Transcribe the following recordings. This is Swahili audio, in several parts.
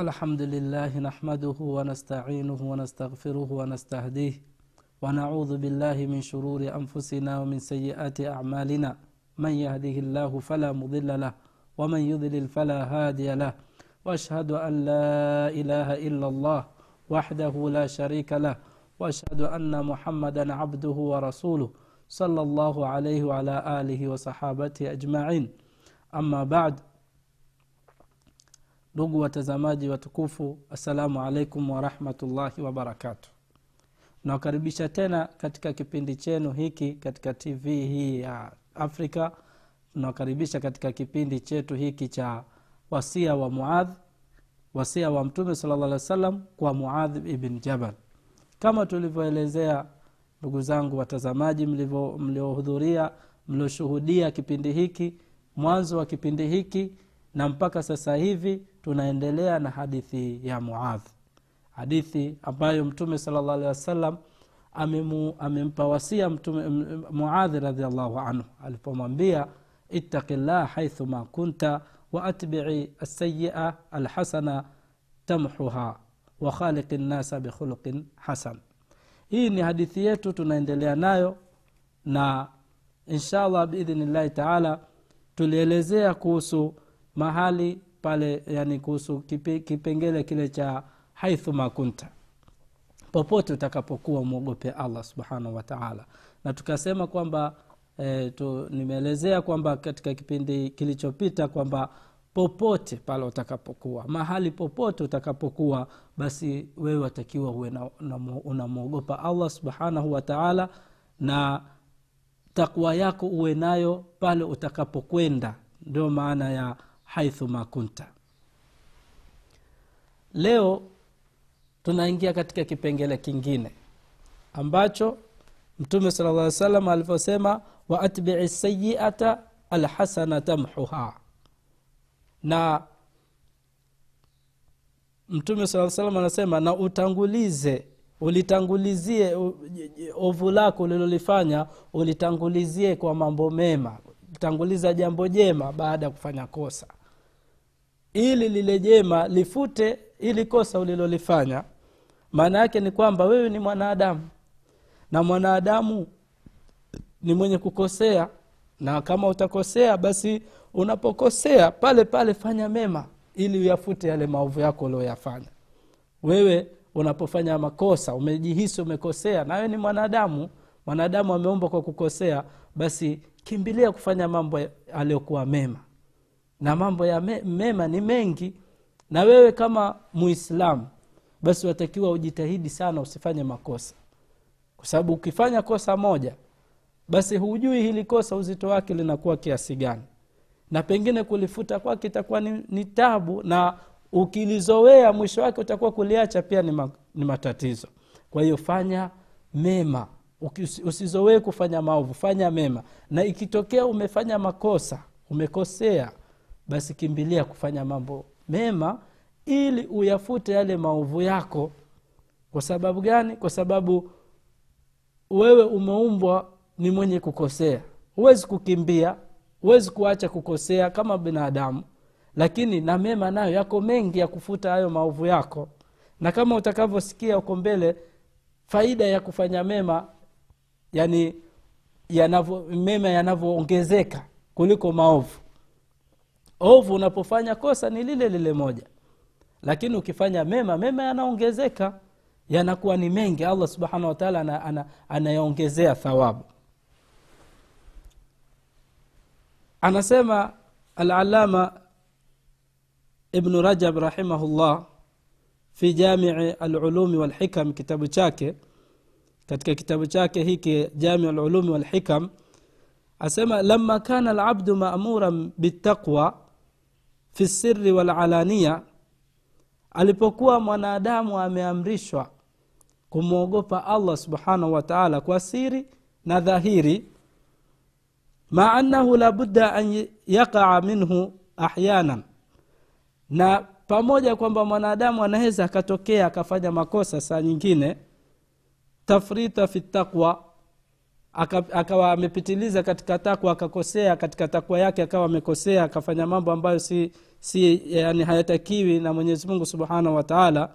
الحمد لله نحمده ونستعينه ونستغفره ونستهديه ونعوذ بالله من شرور أنفسنا ومن سيئات أعمالنا. من يهده الله فلا مضل له ومن يضلل فلا هادي له. وأشهد أن لا إله إلا الله وحده لا شريك له. وأشهد أن محمدا عبده ورسوله صلى الله عليه وعلى آله وصحابته أجمعين. أما بعد ndugu watazamaji watukufu assalamu alaikum warahmatullahi wabarakatu nawakaribisha tena katika kipindi chenu hiki katika tv hii ya afrika. Tunawakaribisha katika kipindi chetu hiki cha wasia wa muadh wasia wa mtume salllah wa wasallam kwa muadh ibn jabal. Kama tulivyoelezea ndugu zangu watazamaji mliohudhuria mlioshuhudia kipindi hiki mwanzo wa kipindi hiki na mpaka sasa hivi tunaendelea na hadithi ya muadh. Hadithi ambayo mtume salllah alehi wasallam amempa wasia muadhi radiallahu anhu. Alipomwambia ittaqi llah haithuma kunta waatbii alsayia alhasana tamhuha wakhaliki nnasa bikhuluqin hasan. Hii ni hadithi yetu tunaendelea nayo na inshallah biidhnillahi taala tulielezea kuhusu mahali pale yani kuhusu kipe, kipengele kile cha haithuma kunta. Popote utakapokuwa mwogope allah subhanahu wataala na tukasema kwamba e, nimeelezea kwamba katika kipindi kilichopita kwamba popote pale utakapokuwa mahali popote utakapokuwa basi wewe watakiwa uwe unamwogopa allah subhanahu wataala na takwa yako uwe nayo pale utakapokwenda. Ndio maana ya haithuma kunta. Leo tunaingia katika kipengele kingine ambacho mtume sala llah salam alivyosema waatbii sayiata alhasana tamhuha. Na mtume saa salam anasema na utangulize ulitangulizie ovu lako ulilolifanya ulitangulizie kwa mambo mema. Tanguliza jambo jema baada ya kufanya kosa ili lile jema lifute ili kosa ulilolifanya. Maana yake ni kwamba wewe ni mwanadamu. Na mwanadamu ni mwenye kukosea. Na kama utakosea basi unapokosea pale pale fanya mema ili uyafute yale maovu yako ulioyafanya wewe unapofanya makosa umejihisi umekosea nawe ni mwanadamu mwanadamu ameumbwa kwa kukosea basi kimbilia kufanya mambo aliyokuwa mema na mambo ya me, mema ni mengi. Na wewe kama muislamu basi watakiwa ujitahidi sana usifanye makosa. Kwa sababu ukifanya kosa moja basi hujui hili kosa uzito wake linakuwa kiasi gani. Na pengine kulifuta kwake itakuwa ni, ni tabu na ukilizowea mwisho wake utakuwa kuliacha pia ni, ma, ni matatizo. Kwa hiyo fanya mema. Usizowee kufanya maovu fanya mema. Na ikitokea umefanya makosa umekosea basi kimbilia kufanya mambo mema ili uyafute yale maovu yako. Kwa sababu gani? Kwa sababu wewe umeumbwa ni mwenye kukosea. Huwezi kukimbia huwezi kuacha kukosea kama binadamu lakini na mema nayo yako mengi ya kufuta hayo maovu yako. Na kama utakavyosikia huko mbele faida ya kufanya mema yani yanavo, mema yanavyoongezeka kuliko maovu ovu unapofanya kosa ni lile lile moja. Lakini ukifanya mema mema yanaongezeka. Yanakuwa ni mengi. Allah subhanahu wataala anayaongezea ana, ana thawabu. Anasema alalama ibnu rajab rahimahullah fi jamii alulumi walhikam kitabu chake. Katika kitabu chake hiki jamii lulumi walhikam asema lama kana labdu mamuran bitaqwa fi siri walalania alipokuwa mwanadamu ameamrishwa kumwogopa allah subhanahu wataala kwa siri na dhahiri ma annahu labudda an yaqaa minhu ahyanan. Na pamoja kwamba mwanadamu anaweza akatokea akafanya makosa saa nyingine tafrita fi taqwa akawa amepitiliza katika takwa akakosea katika takwa yake akawa amekosea akafanya mambo ambayo si, si yani hayatakiwi na mwenyezi mungu subhanahu wataala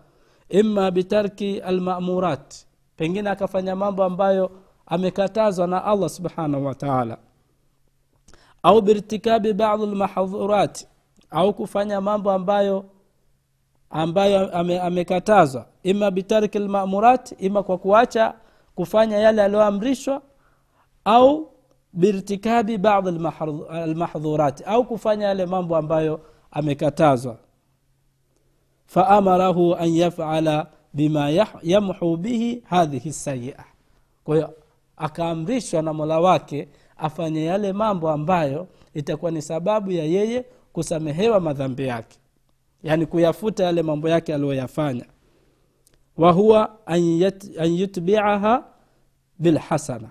ima bitarki almamurat pengine akafanya mambo ambayo amekatazwa na allah subhanahu wataala au birtikabi badi lmahdhurat au kufanya mambo ambayo ambayo ame- amekatazwa. Ima bitarki lmamurat ima kwa kuacha kufanya yale aliyoamrishwa au birtikabi badi almahdhurati au kufanya yale mambo ambayo amekatazwa. Faamarahu an yafala bima yamhu bihi hadhihi sayia kwa hiyo akaamrishwa na mola wake afanye yale mambo ambayo itakuwa ni sababu ya yeye kusamehewa madhambi yake. Yaani kuyafuta yale mambo yake aliyoyafanya. Wahuwa an yutbiaha bilhasana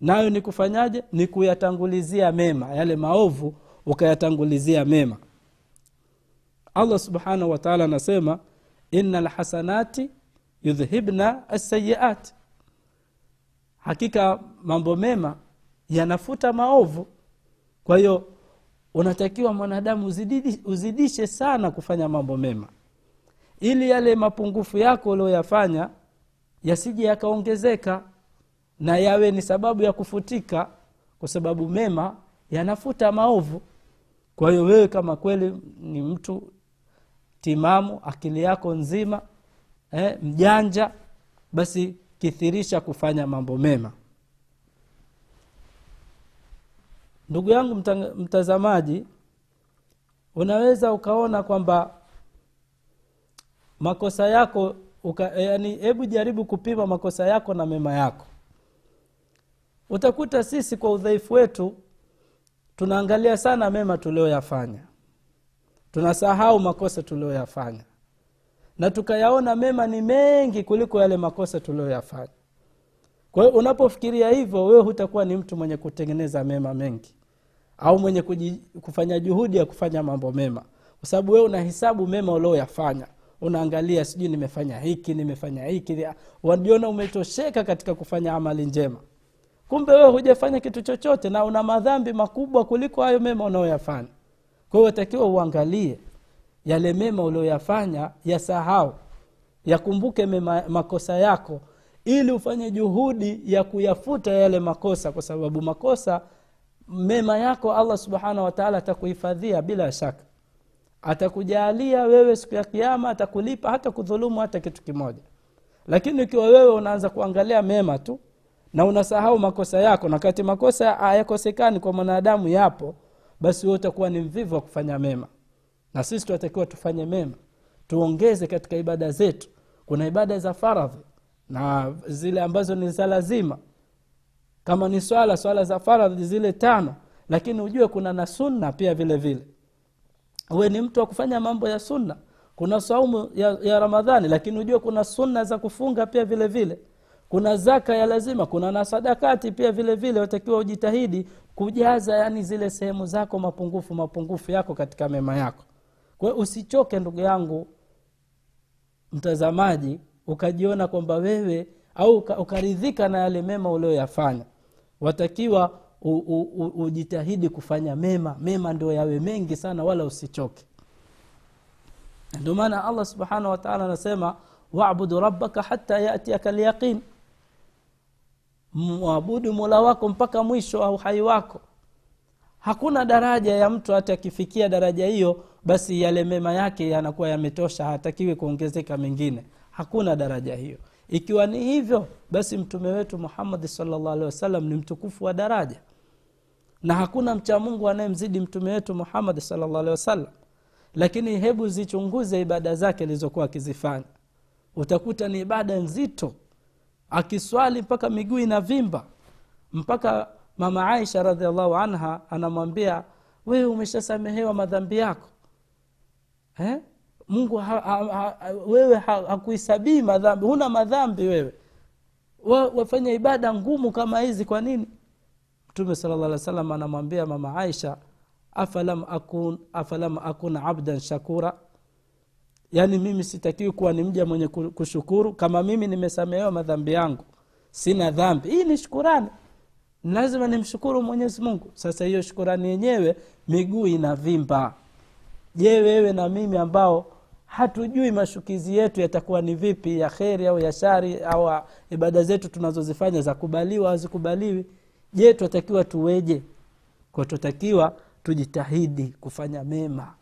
nayo ni kufanyaje? Ni kuyatangulizia mema. Yale maovu ukayatangulizia mema. Allah subhanahu wataala anasema ina lhasanati yudhhibna asayiat hakika mambo mema yanafuta maovu. Kwa hiyo unatakiwa mwanadamu uzidishe sana kufanya mambo mema. Ili yale mapungufu yako ulioyafanya yasije yakaongezeka na yawe ni sababu ya kufutika kwa sababu mema yanafuta maovu. Kwa hiyo wewe kama kweli ni mtu timamu akili yako nzima eh, mjanja basi kithirisha kufanya mambo mema. Ndugu yangu mta- mtazamaji unaweza ukaona kwamba makosa yako uka, yani hebu jaribu kupima makosa yako na mema yako utakuta sisi kwa udhaifu wetu tunaangalia sana mema tulioyafanya. Tunasahau makosa tulioyafanya. Na tukayaona mema ni mengi kuliko yale makosa tulioyafanya. Kwa hiyo unapofikiria hivyo wewe hutakuwa ni mtu mwenye kutengeneza mema mengi. Au mwenye kufanya juhudi ya kufanya mambo mema. Kwa sababu wewe unahesabu mema ulioyafanya unaangalia sijui nimefanya hiki nimefanya hiki. Wajiona umetosheka katika kufanya amali njema kumbe wewe hujafanya kitu chochote na una madhambi makubwa kuliko hayo mema unaoyafanya kwa hiyo uangalie yale mema ulioyafanya yasahau yakumbuke makosa yako ili ufanye juhudi ya kuyafuta yale makosa kwa sababu makosa mema yako allah subhanahu wataala atakuhifadhia bila shaka. Atakujalia wewe siku ya kiama atakulipa hata kudhulumu hata kitu kimoja. Lakini ukiwa wewe unaanza kuangalia mema tu na unasahau makosa yako na kati makosa hayakosekani kwa mwanadamu yapo basi wewe utakuwa ni mvivu wa kufanya mema. Na sisi tunatakiwa tufanye mema. Tuongeze katika ibada zetu. Kuna ibada za faradhi na zile ambazo ni za lazima. Kama ni swala swala za faradhi zile tano. Lakini ujue kuna na sunna pia vile vile. Uwe ni mtu wa kufanya mambo ya sunna. Kuna saumu ya, ya ramadhani lakini ujue kuna sunna za kufunga pia vile vile kuna zaka ya lazima kuna na sadakati pia vile vile watakiwa ujitahidi kujaza yani zile sehemu zako mapungufu mapungufu yako katika mema yako. Kwa usichoke ndugu yangu mtazamaji ukajiona kwamba wewe au uka- ukaridhika na yale mema ulioyafanya watakiwa u, u, u, ujitahidi kufanya mema. Mema ndio yawe mengi sana wala usichoke. Ndio maana allah subhanahu wataala anasema wabudu rabbaka hata yatiaka lyaqin mwabudu mola wako mpaka mwisho wa uhai wako. Hakuna daraja ya mtu hata akifikia daraja hiyo basi yale mema yake yanakuwa yametosha hatakiwi kuongezeka mengine. Hakuna daraja hiyo. Ikiwa ni hivyo basi mtume wetu muhammadi salllah wasallam ni mtukufu wa daraja. Na hakuna mcha mungu anayemzidi mtume wetu muhammadi salllah wasallam. Lakini hebu zichunguze ibada zake alizokuwa akizifanya. Utakuta ni ibada nzito akiswali mpaka miguu inavimba mpaka mama aisha radiallahu anha anamwambia wewe umeshasamehewa madhambi yako. Eh? mungu ha, ha, ha, wewe ha- madhambi huna madhambi wewe. Wa- wafanya ibada ngumu kama hizi kwa nini? Mtume sala llah alih salam anamwambia mama aisha afalam akun, afalam akun abdan shakura yaani mimi sitakiwi kuwa ni mja mwenye kushukuru. Kama mimi nimesamehewa madhambi yangu sina dhambi. Hii ni shukurani. Lazima nimshukuru mwenyezi mungu. Sasa hiyo shukurani yenyewe miguu inavimba. Je wewe na mimi ambao hatujui mashukizi yetu yatakuwa ni vipi ya kheri au ya shari au ibada zetu tunazozifanya zakubaliwa azikubaliwi je twatakiwa tuweje? Kwa twatakiwa tujitahidi kufanya mema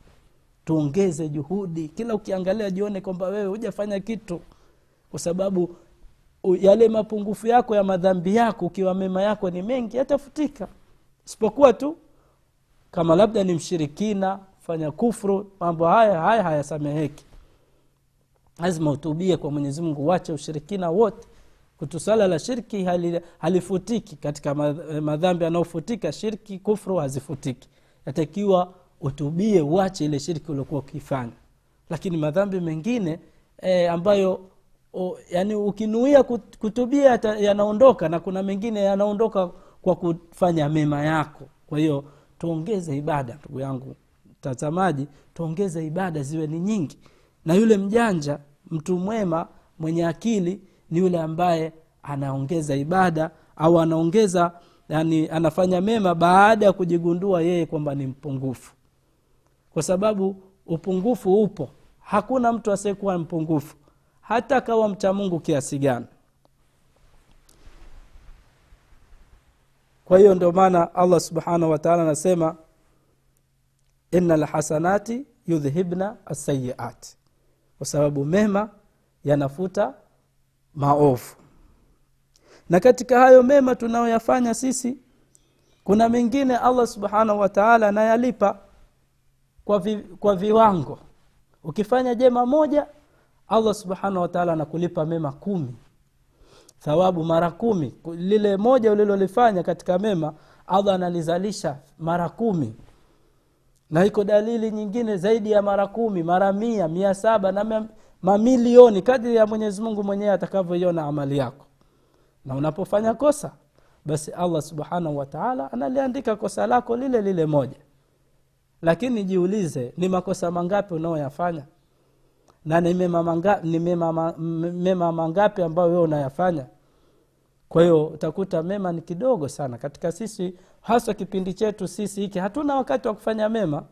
tuongeze juhudi. Kila ukiangalia jione kwamba wewe hujafanya kitu kwa sababu yale mapungufu yako ya madhambi yako ukiwa mema yako ni mengi yatafutika. Isipokuwa tu kama labda ni mshirikina fanya kufru mambo haya haya hayasameheki. Lazima utubie kwa mwenyezi mungu wache ushirikina wote. Kutusala la shirki hali, halifutiki. Katika madhambi yanayofutika shirki kufru hazifutiki. Yatakiwa utubie uache ile shirki uliokuwa ukifanya. Lakini madhambi mengine e, ambayo o, yani ukinuia kutubia yanaondoka na kuna mengine yanaondoka kwa kufanya mema yako. Kwa hiyo tuongeze ibada ndugu yangu mtazamaji tuongeze ibada ziwe ni nyingi. Na yule mjanja mtu mwema mwenye akili ni yule ambaye anaongeza ibada au anaongeza yani anafanya mema baada ya kujigundua yeye kwamba ni mpungufu kwa sababu upungufu upo. Hakuna mtu asiyekuwa mpungufu. Hata kawa mcha mungu kiasi gani. Kwa hiyo ndio maana allah subhanahu wataala anasema ina lhasanati yudhhibna asayiat kwa sababu mema yanafuta maovu. Na katika hayo mema tunayoyafanya sisi kuna mengine allah subhanahu wataala anayalipa kwa, vi, kwa viwango. Ukifanya jema moja allah subhanahu wataala anakulipa mema kumi. Thawabu mara kumi. Lile moja ulilolifanya katika mema allah analizalisha mara kumi. Na iko dalili nyingine zaidi ya mara kumi mara mia mia saba na mamilioni kadri ya mwenyezi mungu mwenyewe atakavyoiona amali yako. Na unapofanya kosa basi allah subhanahu wataala analiandika kosa lako lile lile moja lakini jiulize ni makosa mangapi unaoyafanya? Na ni mema, manga, ni mema, mema mangapi ambayo wewe unayafanya? Kwa hiyo utakuta mema ni kidogo sana katika sisi haswa kipindi chetu sisi hiki hatuna wakati wa kufanya mema.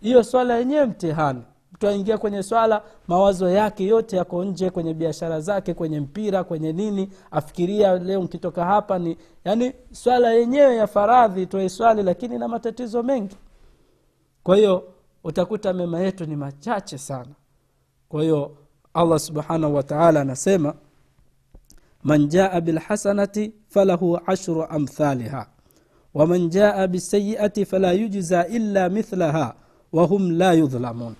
Hiyo swala yenyewe mtihani. Mtu aingia kwenye swala mawazo yake yote yako nje kwenye biashara zake kwenye mpira kwenye nini afikiria leo nkitoka hapa ni yani swala yenyewe ya faradhi toe swali lakini na matatizo mengi kwa hiyo utakuta mema yetu ni machache sana. Kwa hiyo allah subhanahu wataala anasema man jaa bilhasanati falahu ashru amthaliha waman jaa bisayiati fala yujza illa mithlaha wahum la yudhlamun.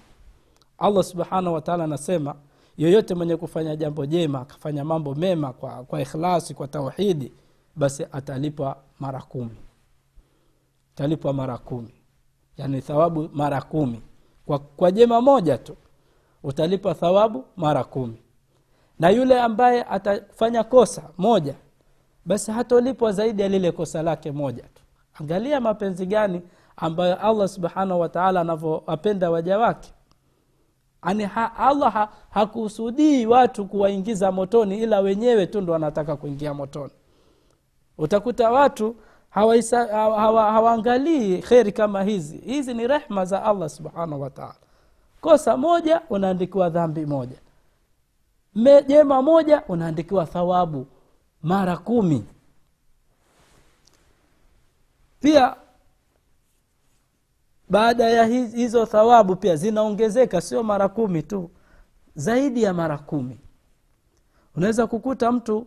Allah subhanahu wataala anasema yoyote mwenye kufanya jambo jema akafanya mambo mema kwa, kwa ikhlasi kwa tauhidi basi atalipwa mara kumi. Atalipwa mara kumi yani thawabu mara kumi. Kwa, kwa jema moja tu utalipa thawabu mara kumi. Na yule ambaye atafanya kosa moja basi hatolipwa zaidi ya lile kosa lake moja tu. Angalia mapenzi gani ambayo allah subhanahu wataala anavyowapenda waja wake. Ani ha, allah ha, hakusudii watu kuwaingiza motoni ila wenyewe tu ndo wanataka kuingia motoni. Utakuta watu hawaangalii hawa, hawa kheri kama hizi. Hizi ni rehma za allah subhanahu wataala kosa moja unaandikiwa dhambi moja. Jema moja unaandikiwa thawabu mara kumi. Pia baada ya hizo thawabu pia zinaongezeka sio mara kumi tu zaidi ya mara kumi. Unaweza kukuta mtu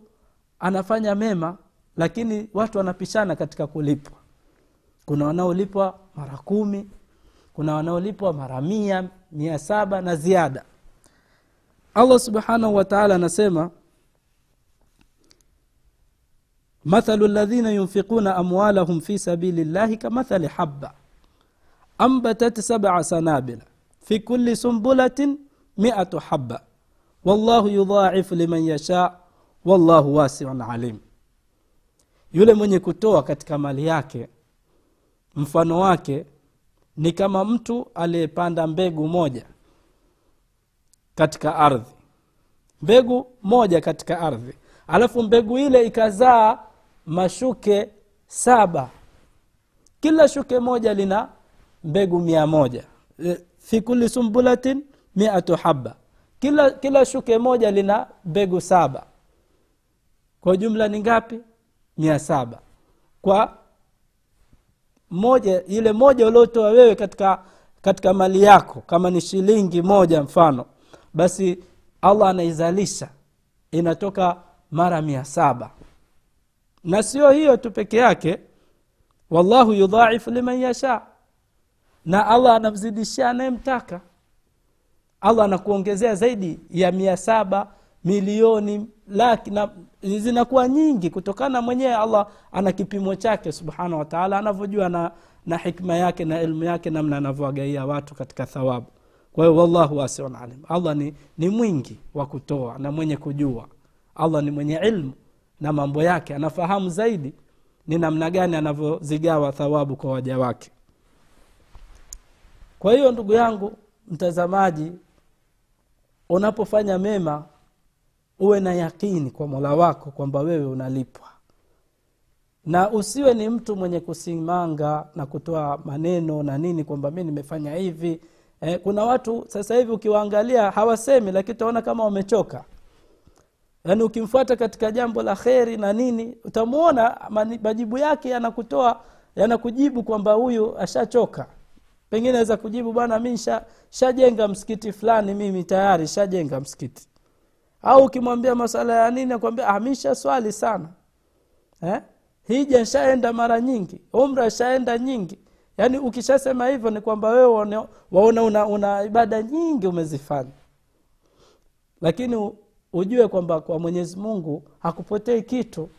anafanya mema lakini watu wanapishana katika kulipwa. Kuna wanaolipwa mara kumi kuna wanaolipwa mara mia mia saba na ziada. Allah subhanahu wataala anasema mathalu ladhina yunfiquna amwalahum fi sabili llahi kamathali haba ambatat sabca sanabila fi kuli sumbulatin miatu haba wallahu yudhaifu liman yasha wallahu wasiun alim yule mwenye kutoa katika mali yake mfano wake ni kama mtu aliyepanda mbegu moja katika ardhi. Mbegu moja katika ardhi. Alafu mbegu ile ikazaa mashuke saba. Kila shuke moja lina mbegu mia moja. E, fi kuli sumbulatin miatu haba kila, kila shuke moja lina mbegu saba. Kwa jumla ni ngapi mia kwa moja ile moja uliotoa wewe katika katika mali yako kama ni shilingi moja mfano basi allah anaizalisha inatoka mara mia saba. Na sio hiyo tu peke yake wallahu yudhaifu liman yasha. Na allah anamzidishia anayemtaka. Allah anakuongezea zaidi ya mia saba milioni laki na zinakuwa nyingi kutokana mwenyewe allah ana kipimo chake subhanahu wataala anavyojua na, na hikma yake na elimu yake namna anavyowagaia watu katika thawabu. Kwa wallahu wasiun alim. Allah ni, ni mwingi wa kutoa na mwenye kujua. Allah ni mwenye ilmu na mambo yake. Anafahamu zaidi ni namna gani anavyozigawa thawabu kwa waja wake. Kwa hiyo ndugu yangu mtazamaji unapofanya mema uwe na yakini kwa mola wako kwamba wewe unalipwa. Na usiwe ni mtu mwenye kusimanga na kutoa maneno na nini kwamba mi nimefanya hivi. Eh, kuna watu sasa hivi ukiwaangalia hawasemi lakini utaona kama wamechoka. Yaani ukimfuata katika jambo la kheri na nini utamwona majibu yake yanakutoa yanakujibu kwamba huyu ashachoka. Pengine aweza kujibu bwana mi shajenga msikiti fulani mimi tayari shajenga msikiti au ukimwambia masala ya nini akwambia amisha swali sana. Eh? hija shaenda mara nyingi umra shaenda nyingi. Yaani ukishasema hivyo ni kwamba wewe waona una, una ibada nyingi umezifanya. Lakini ujue kwamba kwa mwenyezi mungu hakupotei kitu.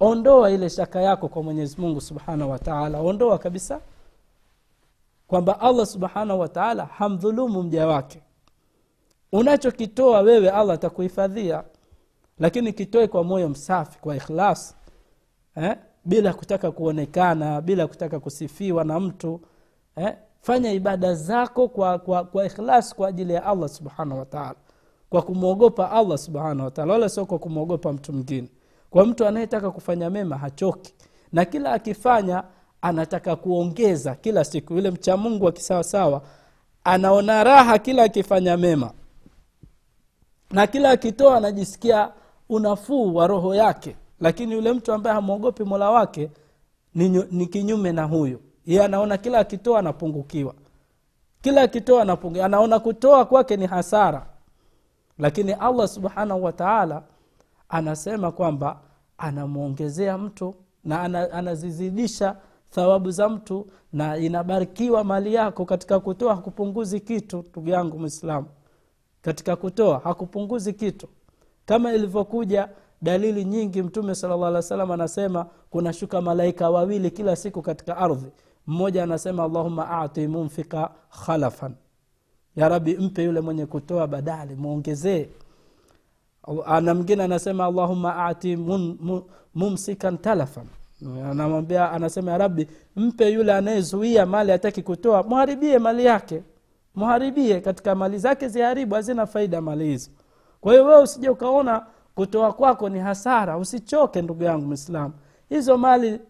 Ondoa ile shaka yako kwa mwenyezi mungu subhanahu wataala ondoa kabisa kwamba allah subhanahu wataala hamdhulumu mja wake unachokitoa wewe allah atakuhifadhia lakini kitoe kwa moyo msafi kwa ikhlas eh? bila kutaka kuonekana bila kutaka kusifiwa na mtu eh? fanya ibada zako kwa, kwa, kwa ikhlas kwa ajili ya allah subhanahu wataala kwa kumwogopa allah subhanahu wataala wala sio kwa kumwogopa mtu mwingine kwa mtu anayetaka kufanya mema hachoki na kila akifanya anataka kuongeza kila siku yule mcha mungu akisawasawa anaona raha kila akifanya mema na kila akitoa anajisikia unafuu wa roho yake. Lakini yule mtu ambaye hamwogopi mola wake ni, ni kinyume na huyo ye anaona kila akitoa anapungukiwa. Kila akitoa anaona kutoa kwake ni hasara. Lakini allah subhanahu wataala anasema kwamba anamwongezea mtu na anazizidisha thawabu za mtu na inabarikiwa mali yako katika kutoa hakupunguzi kitu ndugu yangu mwislamu katika kutoa hakupunguzi kitu. Kama ilivyokuja dalili nyingi mtume sala alih wa anasema kuna shuka malaika wawili kila siku katika ardhi. Mmoja anasema allahuma ati mumfika khalafan. Ya rabi mpe yule mwenye kutoa badali mwongezee. Na mwingine anasema allahuma ati mun, mun, mumsikan talafan. Anamwambia anasema ya rabi mpe yule anayezuia mali hataki kutoa mharibie mali yake mharibie katika mali zake ziharibu hazina faida mali hizo. Kwa hiyo wewe usije ukaona kutoa kwako ni hasara. Usichoke ndugu yangu mwislamu hizo mali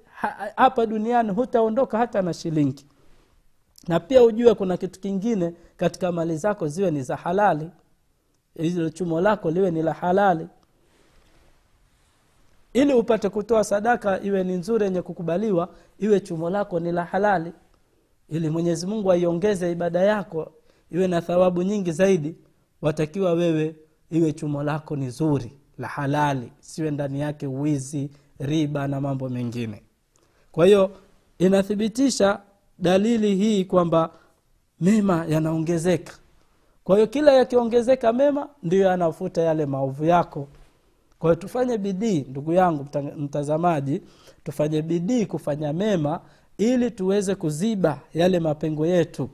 hapa duniani hutaondoka hata na shilingi. Na pia ujue kuna kitu kingine katika mali zako ziwe ni za halali. Hilo chumo lako liwe ni la halali. Ili upate kutoa sadaka iwe ni nzuri yenye kukubaliwa iwe chumo lako ni la halali ili mwenyezi mungu aiongeze ibada yako iwe na thawabu nyingi zaidi watakiwa wewe iwe chumo lako ni zuri la halali siwe ndani yake wizi riba na mambo mengine. Kwa hiyo inathibitisha dalili hii kwamba mema yanaongezeka. Kwa hiyo kila yakiongezeka mema ndiyo yanafuta yale maovu yako. Kwa hiyo tufanye bidii ndugu yangu mtazamaji tufanye bidii kufanya mema ili tuweze kuziba yale mapengo yetu.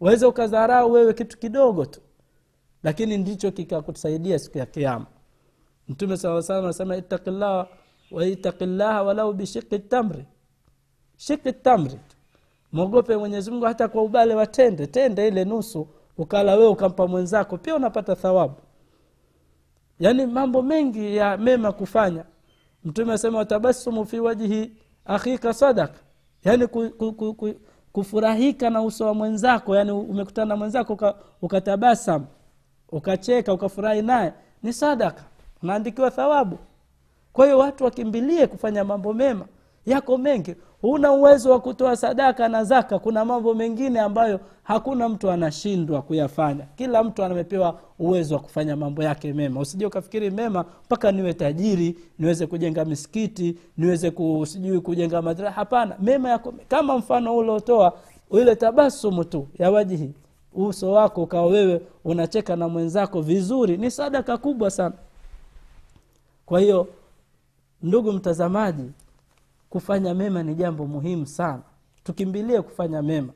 Uweze ukadharau wewe kitu kidogo tu lakini ndicho kikakusaidia siku ya kiama mtume saa salam anasema ittaqillah waitaqillaha walau bishiki tamri. Shiki tamri mwogope mwenyezimungu hata kwa ubale wa tende tende ile nusu ukala wewe ukampa mwenzako pia unapata thawabu. Yaani mambo mengi ya mema kufanya. Mtume asema watabasumu fi wajhi akhika sadaka yaani ku, ku, ku, ku, kufurahika na uso wa mwenzako yani umekutana na mwenzako uka, ukatabasam ukacheka ukafurahi naye ni sadaka unaandikiwa thawabu. Kwa hiyo watu wakimbilie kufanya mambo mema yako mengi huna uwezo wa kutoa sadaka na zaka. Kuna mambo mengine ambayo hakuna mtu anashindwa kuyafanya. Kila mtu amepewa uwezo wa kufanya mambo yake mema. Usije ukafikiri mema mpaka niwe tajiri niweze kujenga misikiti niweze sijui kujenga madra hapana. Mema yako kama mfano uliotoa ile tabasumu tu ya wajihi uso wako ukawa wewe unacheka na mwenzako vizuri. Ni sadaka kubwa sana. Kwa hiyo ndugu mtazamaji kufanya mema ni jambo muhimu sana. Tukimbilie kufanya mema.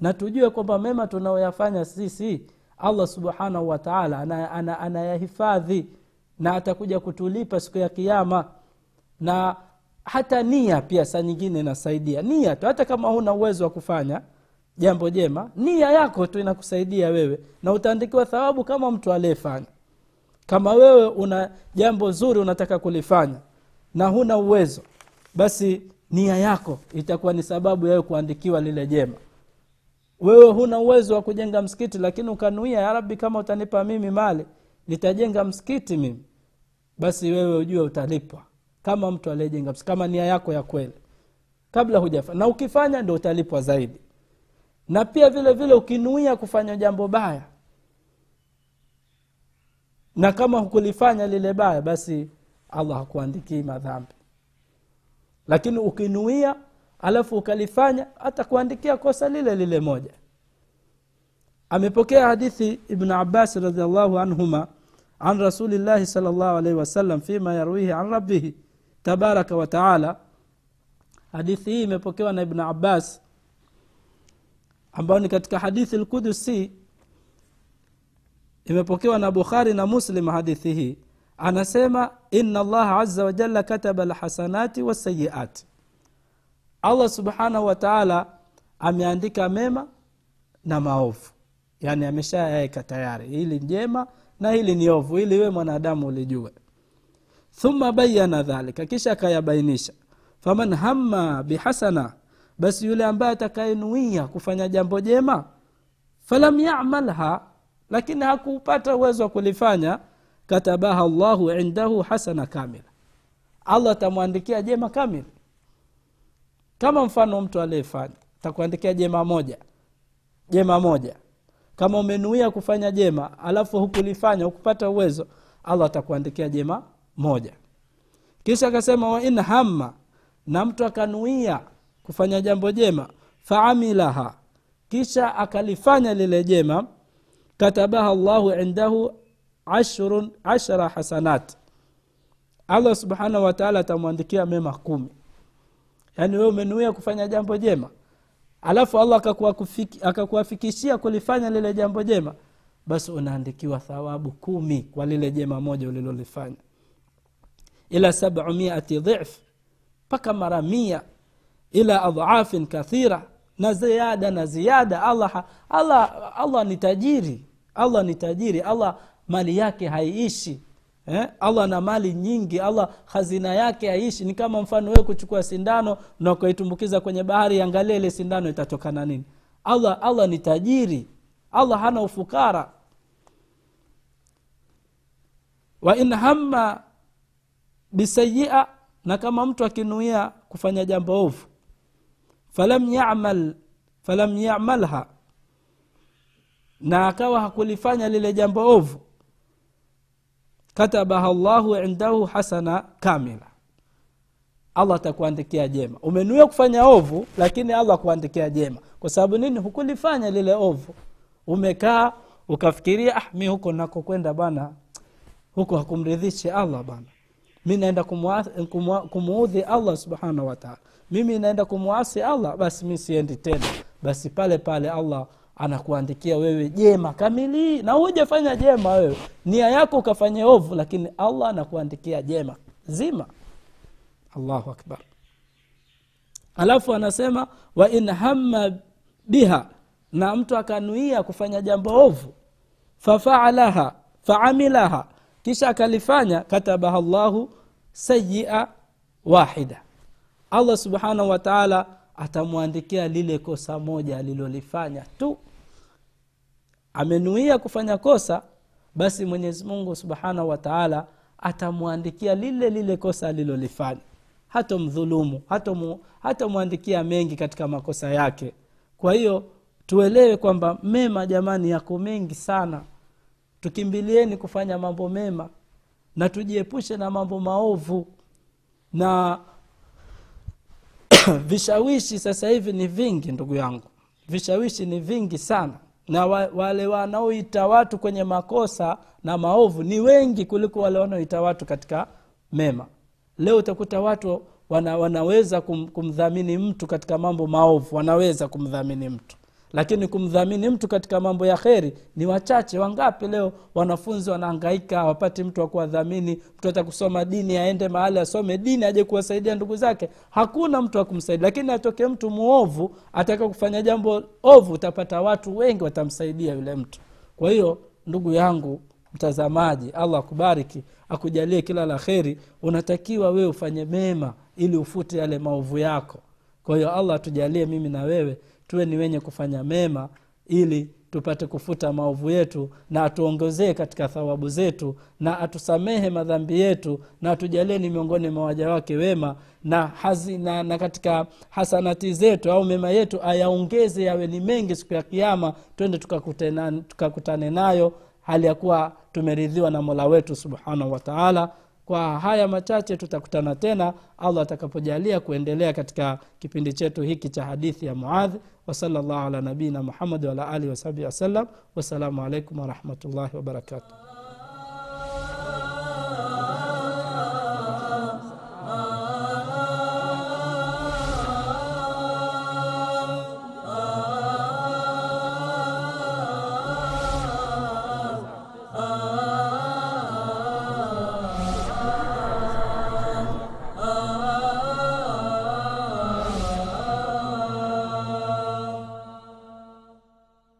Na tujue kwamba mema tunaoyafanya sisi allah subhanahu wataala anayahifadhi ana, ana, ana na atakuja kutulipa siku ya kiama na hata nia pia saa nyingine inasaidia. Nia tu hata kama huna uwezo wa kufanya jambo jema nia yako tu inakusaidia wewe. Na utaandikiwa thawabu kama mtu aliyefanya. Kama wewe una jambo zuri unataka kulifanya na huna uwezo basi nia yako itakuwa ni sababu yayo kuandikiwa lile jema. Wewe huna uwezo wa kujenga msikiti lakini ukanuia ya kama utanipa mimi mali nitajenga msikiti mimi. Basi wewe ujue utalipwa kama mtu aliyejenga msikiti kama nia yako ya kweli. Kabla hujafa na ukifanya ndo utalipwa zaidi. Na pia vile vile ukinuia kufanya jambo baya na kama hukulifanya lile baya basi allah hakuandikii madhambi lakini ukinuia alafu ukalifanya hata kuandikia kosa lile lile moja. Amepokea hadithi ibn abbas radiallahu anhuma an rasulillahi sal llahu alaihi wasallam fima yarwihi an rabbihi tabaraka wataala hadithi hii imepokewa na ibn abbas ambayo ni katika hadithi lkudusi imepokewa na bukhari na muslim hadithi hii anasema ina allaha aza wajalla kataba lhasanati wasayiati allah subhanahu wataala ameandika mema na maovu. Yaani ameshayaweka tayari. Hili njema na hili ni ovu ili we mwanadamu ulijue. Thumma bayana dhalika kisha akayabainisha. Faman hamma bihasana basi yule ambaye atakayenuia kufanya jambo jema falam yamalha lakini hakupata uwezo wa kulifanya katabaha llahu indahu hasana kamila. Allah atamwandikia jema kamili kama mfano mtu aliyefanya takuandikia jema moja jema moja. Kama umenuia kufanya jema alafu hukulifanya hukupata uwezo allah atakuandikia jema moja. Kisha akasema wain hamma na mtu akanuia kufanya jambo jema faamilaha kisha akalifanya lile jema katabaha llahu indahu ashrun ashara hasanat. Allah subhanahu wataala atamwandikia mema kumi. Yaani wewe umenuia kufanya jambo jema. Alafu allah akakuafikishia kulifanya lile jambo jema. Basi unaandikiwa thawabu kumi kwa lile jema moja ulilolifanya. Ila sabmiati dhif mpaka mara mia. Ila adhafin kathira na ziada na ziada. Allah, allah, allah ni tajiri. Allah ni tajiri. Allah mali yake haiishi eh? allah na mali nyingi allah hazina yake haiishi. Ni kama mfano wewe kuchukua sindano na ukaitumbukiza kwenye bahari angalia ile sindano itatokana nini. Allah allah ni tajiri. Allah hana ufukara. Wa hamma bisayia na kama mtu akinuia kufanya jambo ovu falam yamal falam yamalha na akawa hakulifanya lile jambo ovu katabaha llahu indahu hasana kamila. Allah atakuandikia jema. Umenuia kufanya ovu lakini allah akuandikia jema. Kwa sababu nini? Hukulifanya lile ovu. Umekaa ukafikiria ah, mi huko nakokwenda bana. Huko hakumridhishi allah bana. Mi naenda kumuudhi allah subhanahu wataala mimi naenda kumwasi allah basi mi siendi tena. Basi pale pale allah anakuandikia wewe jema kamili na hujafanya jema wewe. Nia yako ukafanya ovu lakini allah anakuandikia jema zima. Allahu akbar. Alafu anasema wa hamma biha na mtu akanuia kufanya jambo ovu fafaalaha faamilaha kisha akalifanya katabaha llahu sayia wahida. Allah subhanahu wa taala atamwandikia lile kosa moja alilolifanya tu. Amenuia kufanya kosa basi mwenyezi mungu subhanahu wataala atamwandikia lile lile kosa alilolifanya. Hatomdhulumu hatomwandikia mengi katika makosa yake. Kwa hiyo tuelewe kwamba mema jamani yako mengi sana. Tukimbilieni kufanya mambo mema na tujiepushe na mambo maovu. Na vishawishi sasa hivi ni vingi ndugu yangu. Vishawishi ni vingi sana. Na wa, wale wanaoita watu kwenye makosa na maovu ni wengi kuliko wale wanaoita watu katika mema. Leo utakuta watu wana, wanaweza kum, kumdhamini mtu katika mambo maovu wanaweza kumdhamini mtu lakini kumdhamini mtu katika mambo ya kheri ni wachache. Wangapi leo wanafunzi wanaangaika wapati mtu wa kuwadhamini? Mtu hata kusoma dini aende mahali asome dini aje kuwasaidia ndugu zake? Hakuna mtu wa lakini atoke mtu muovu ataka kufanya jambo ovu utapata watu wengi watamsaidia yule mtu. Kwa hiyo ndugu yangu mtazamaji allah akubariki akujalie kila la kheri. Unatakiwa wewe ufanye mema ili ufute yale maovu yako. Kwa hiyo allah atujalie mimi na wewe tuwe ni wenye kufanya mema ili tupate kufuta maovu yetu na atuongezee katika thawabu zetu na atusamehe madhambi yetu na atujalie ni miongoni mwa waja wake wema na, hazi, na, na katika hasanati zetu au mema yetu ayaongeze yawe ni mengi siku ya kiama twende tukakutane tuka nayo hali ya kuwa tumeridhiwa na mola wetu subhanahu wataala kwa haya machache tutakutana tena allah atakapojalia kuendelea katika kipindi chetu hiki cha hadithi ya muadhi wasalllah ala nabiina muhamadi waala alihi wasahbihi wasallam wassalamu alaikum warahmatullahi wabarakatuh